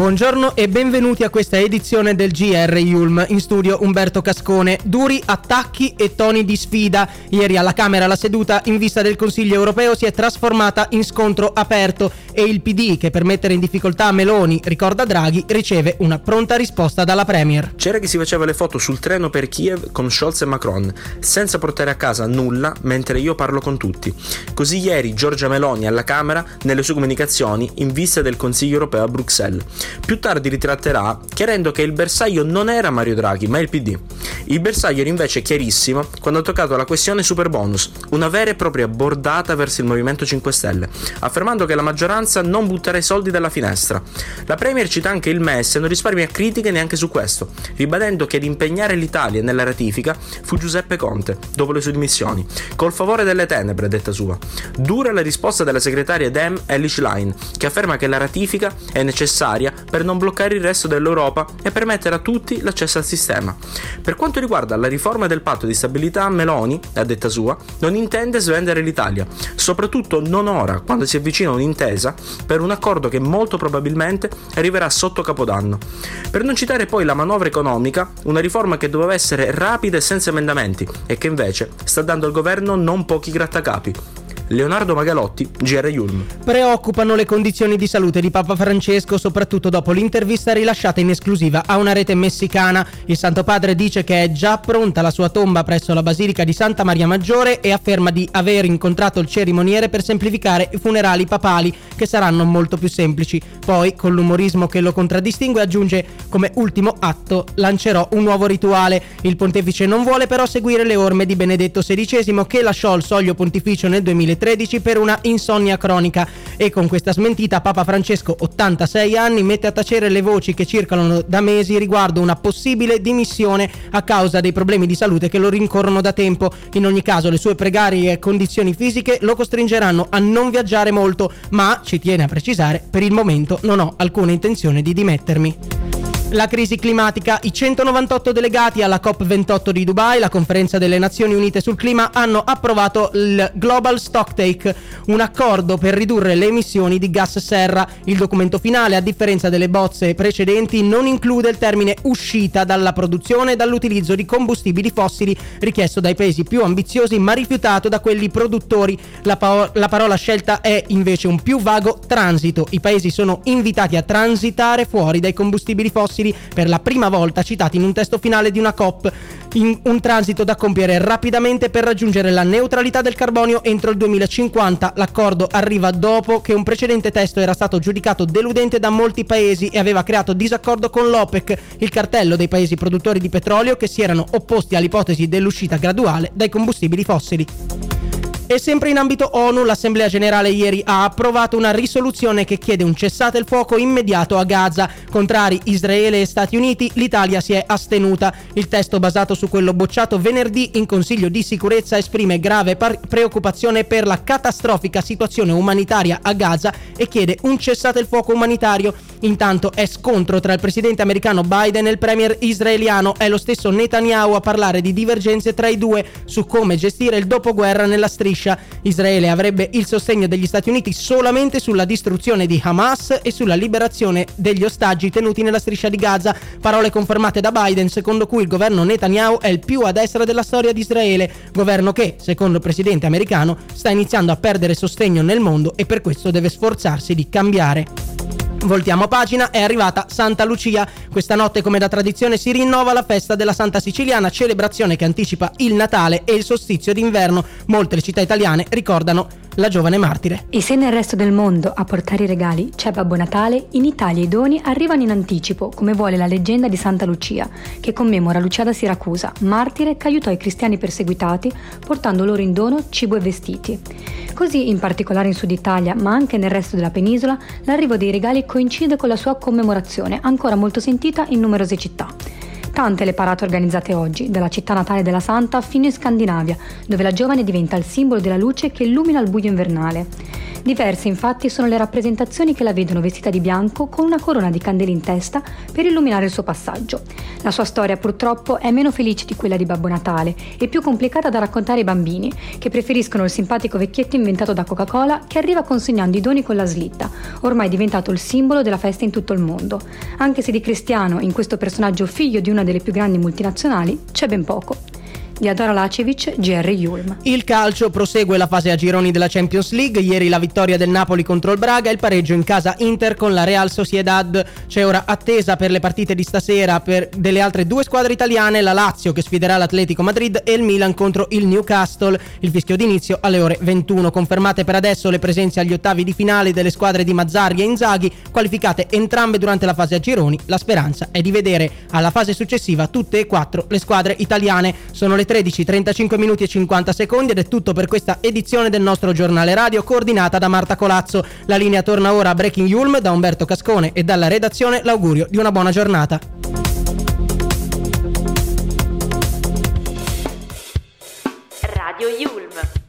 Buongiorno e benvenuti a questa edizione del GR Yulm. In studio Umberto Cascone. Duri attacchi e toni di sfida. Ieri alla Camera la seduta in vista del Consiglio europeo si è trasformata in scontro aperto e il PD, che per mettere in difficoltà Meloni, ricorda Draghi, riceve una pronta risposta dalla Premier. C'era chi si faceva le foto sul treno per Kiev con Scholz e Macron, senza portare a casa nulla mentre io parlo con tutti. Così ieri Giorgia Meloni alla Camera nelle sue comunicazioni in vista del Consiglio europeo a Bruxelles. Più tardi ritratterà chiarendo che il bersaglio non era Mario Draghi, ma il PD. Il bersaglio era invece chiarissimo quando ha toccato la questione super bonus, una vera e propria bordata verso il Movimento 5 Stelle, affermando che la maggioranza non butterà i soldi dalla finestra. La Premier cita anche il MES e non risparmia critiche neanche su questo, ribadendo che ad impegnare l'Italia nella ratifica fu Giuseppe Conte, dopo le sue dimissioni, col favore delle tenebre, detta sua. Dura la risposta della segretaria Dem Elish Line, che afferma che la ratifica è necessaria per non bloccare il resto dell'Europa e permettere a tutti l'accesso al sistema. Per quanto riguarda la riforma del patto di stabilità, Meloni, a detta sua, non intende svendere l'Italia, soprattutto non ora, quando si avvicina un'intesa per un accordo che molto probabilmente arriverà sotto Capodanno. Per non citare poi la manovra economica, una riforma che doveva essere rapida e senza emendamenti e che invece sta dando al governo non pochi grattacapi. Leonardo Magalotti, GR Yulm. Preoccupano le condizioni di salute di Papa Francesco, soprattutto dopo l'intervista rilasciata in esclusiva a una rete messicana. Il Santo Padre dice che è già pronta la sua tomba presso la Basilica di Santa Maria Maggiore e afferma di aver incontrato il cerimoniere per semplificare i funerali papali, che saranno molto più semplici. Poi, con l'umorismo che lo contraddistingue, aggiunge come ultimo atto lancerò un nuovo rituale. Il pontefice non vuole però seguire le orme di Benedetto XVI che lasciò il soglio pontificio nel 2013 2013 per una insonnia cronica e con questa smentita Papa Francesco, 86 anni, mette a tacere le voci che circolano da mesi riguardo una possibile dimissione a causa dei problemi di salute che lo rincorrono da tempo. In ogni caso le sue precarie condizioni fisiche lo costringeranno a non viaggiare molto, ma, ci tiene a precisare, per il momento non ho alcuna intenzione di dimettermi. La crisi climatica, i 198 delegati alla COP28 di Dubai, la conferenza delle Nazioni Unite sul clima, hanno approvato il Global Stocktake, un accordo per ridurre le emissioni di gas serra. Il documento finale, a differenza delle bozze precedenti, non include il termine uscita dalla produzione e dall'utilizzo di combustibili fossili richiesto dai paesi più ambiziosi ma rifiutato da quelli produttori. La, pa- la parola scelta è invece un più vago transito. I paesi sono invitati a transitare fuori dai combustibili fossili fossili per la prima volta citati in un testo finale di una COP, un transito da compiere rapidamente per raggiungere la neutralità del carbonio entro il 2050. L'accordo arriva dopo che un precedente testo era stato giudicato deludente da molti paesi e aveva creato disaccordo con l'OPEC, il cartello dei paesi produttori di petrolio che si erano opposti all'ipotesi dell'uscita graduale dai combustibili fossili. E sempre in ambito ONU, l'Assemblea generale ieri ha approvato una risoluzione che chiede un cessate il fuoco immediato a Gaza. Contrari Israele e Stati Uniti, l'Italia si è astenuta. Il testo basato su quello bocciato venerdì in Consiglio di sicurezza esprime grave par- preoccupazione per la catastrofica situazione umanitaria a Gaza e chiede un cessate il fuoco umanitario. Intanto è scontro tra il presidente americano Biden e il premier israeliano. È lo stesso Netanyahu a parlare di divergenze tra i due su come gestire il dopoguerra nella striscia. Israele avrebbe il sostegno degli Stati Uniti solamente sulla distruzione di Hamas e sulla liberazione degli ostaggi tenuti nella striscia di Gaza, parole confermate da Biden secondo cui il governo Netanyahu è il più a destra della storia di Israele, governo che, secondo il presidente americano, sta iniziando a perdere sostegno nel mondo e per questo deve sforzarsi di cambiare. Voltiamo pagina, è arrivata Santa Lucia. Questa notte, come da tradizione, si rinnova la festa della Santa Siciliana, celebrazione che anticipa il Natale e il solstizio d'inverno. Molte città italiane ricordano la giovane martire. E se nel resto del mondo a portare i regali c'è Babbo Natale, in Italia i doni arrivano in anticipo, come vuole la leggenda di Santa Lucia, che commemora Lucia da Siracusa, martire che aiutò i cristiani perseguitati portando loro in dono cibo e vestiti. Così, in particolare in Sud Italia, ma anche nel resto della penisola, l'arrivo dei regali coincide con la sua commemorazione, ancora molto sentita in numerose città. Tante le parate organizzate oggi, dalla città natale della Santa fino in Scandinavia, dove la giovane diventa il simbolo della luce che illumina il buio invernale. Diverse infatti sono le rappresentazioni che la vedono vestita di bianco con una corona di candele in testa per illuminare il suo passaggio. La sua storia purtroppo è meno felice di quella di Babbo Natale e più complicata da raccontare ai bambini, che preferiscono il simpatico vecchietto inventato da Coca-Cola che arriva consegnando i doni con la slitta, ormai diventato il simbolo della festa in tutto il mondo. Anche se di cristiano, in questo personaggio figlio di una delle più grandi multinazionali, c'è ben poco di Adora Lacevic, GR Yulm. Il calcio prosegue la fase a gironi della Champions League. Ieri la vittoria del Napoli contro il Braga e il pareggio in casa Inter con la Real Sociedad. C'è ora attesa per le partite di stasera per delle altre due squadre italiane, la Lazio che sfiderà l'Atletico Madrid e il Milan contro il Newcastle. Il fischio d'inizio alle ore 21. Confermate per adesso le presenze agli ottavi di finale delle squadre di Mazzarri e Inzaghi, qualificate entrambe durante la fase a gironi. La speranza è di vedere alla fase successiva tutte e quattro le squadre italiane. Sono le 13, 35 minuti e 50 secondi ed è tutto per questa edizione del nostro giornale radio coordinata da Marta Colazzo. La linea torna ora a Breaking Yulm da Umberto Cascone e dalla redazione l'augurio di una buona giornata. Radio Yulm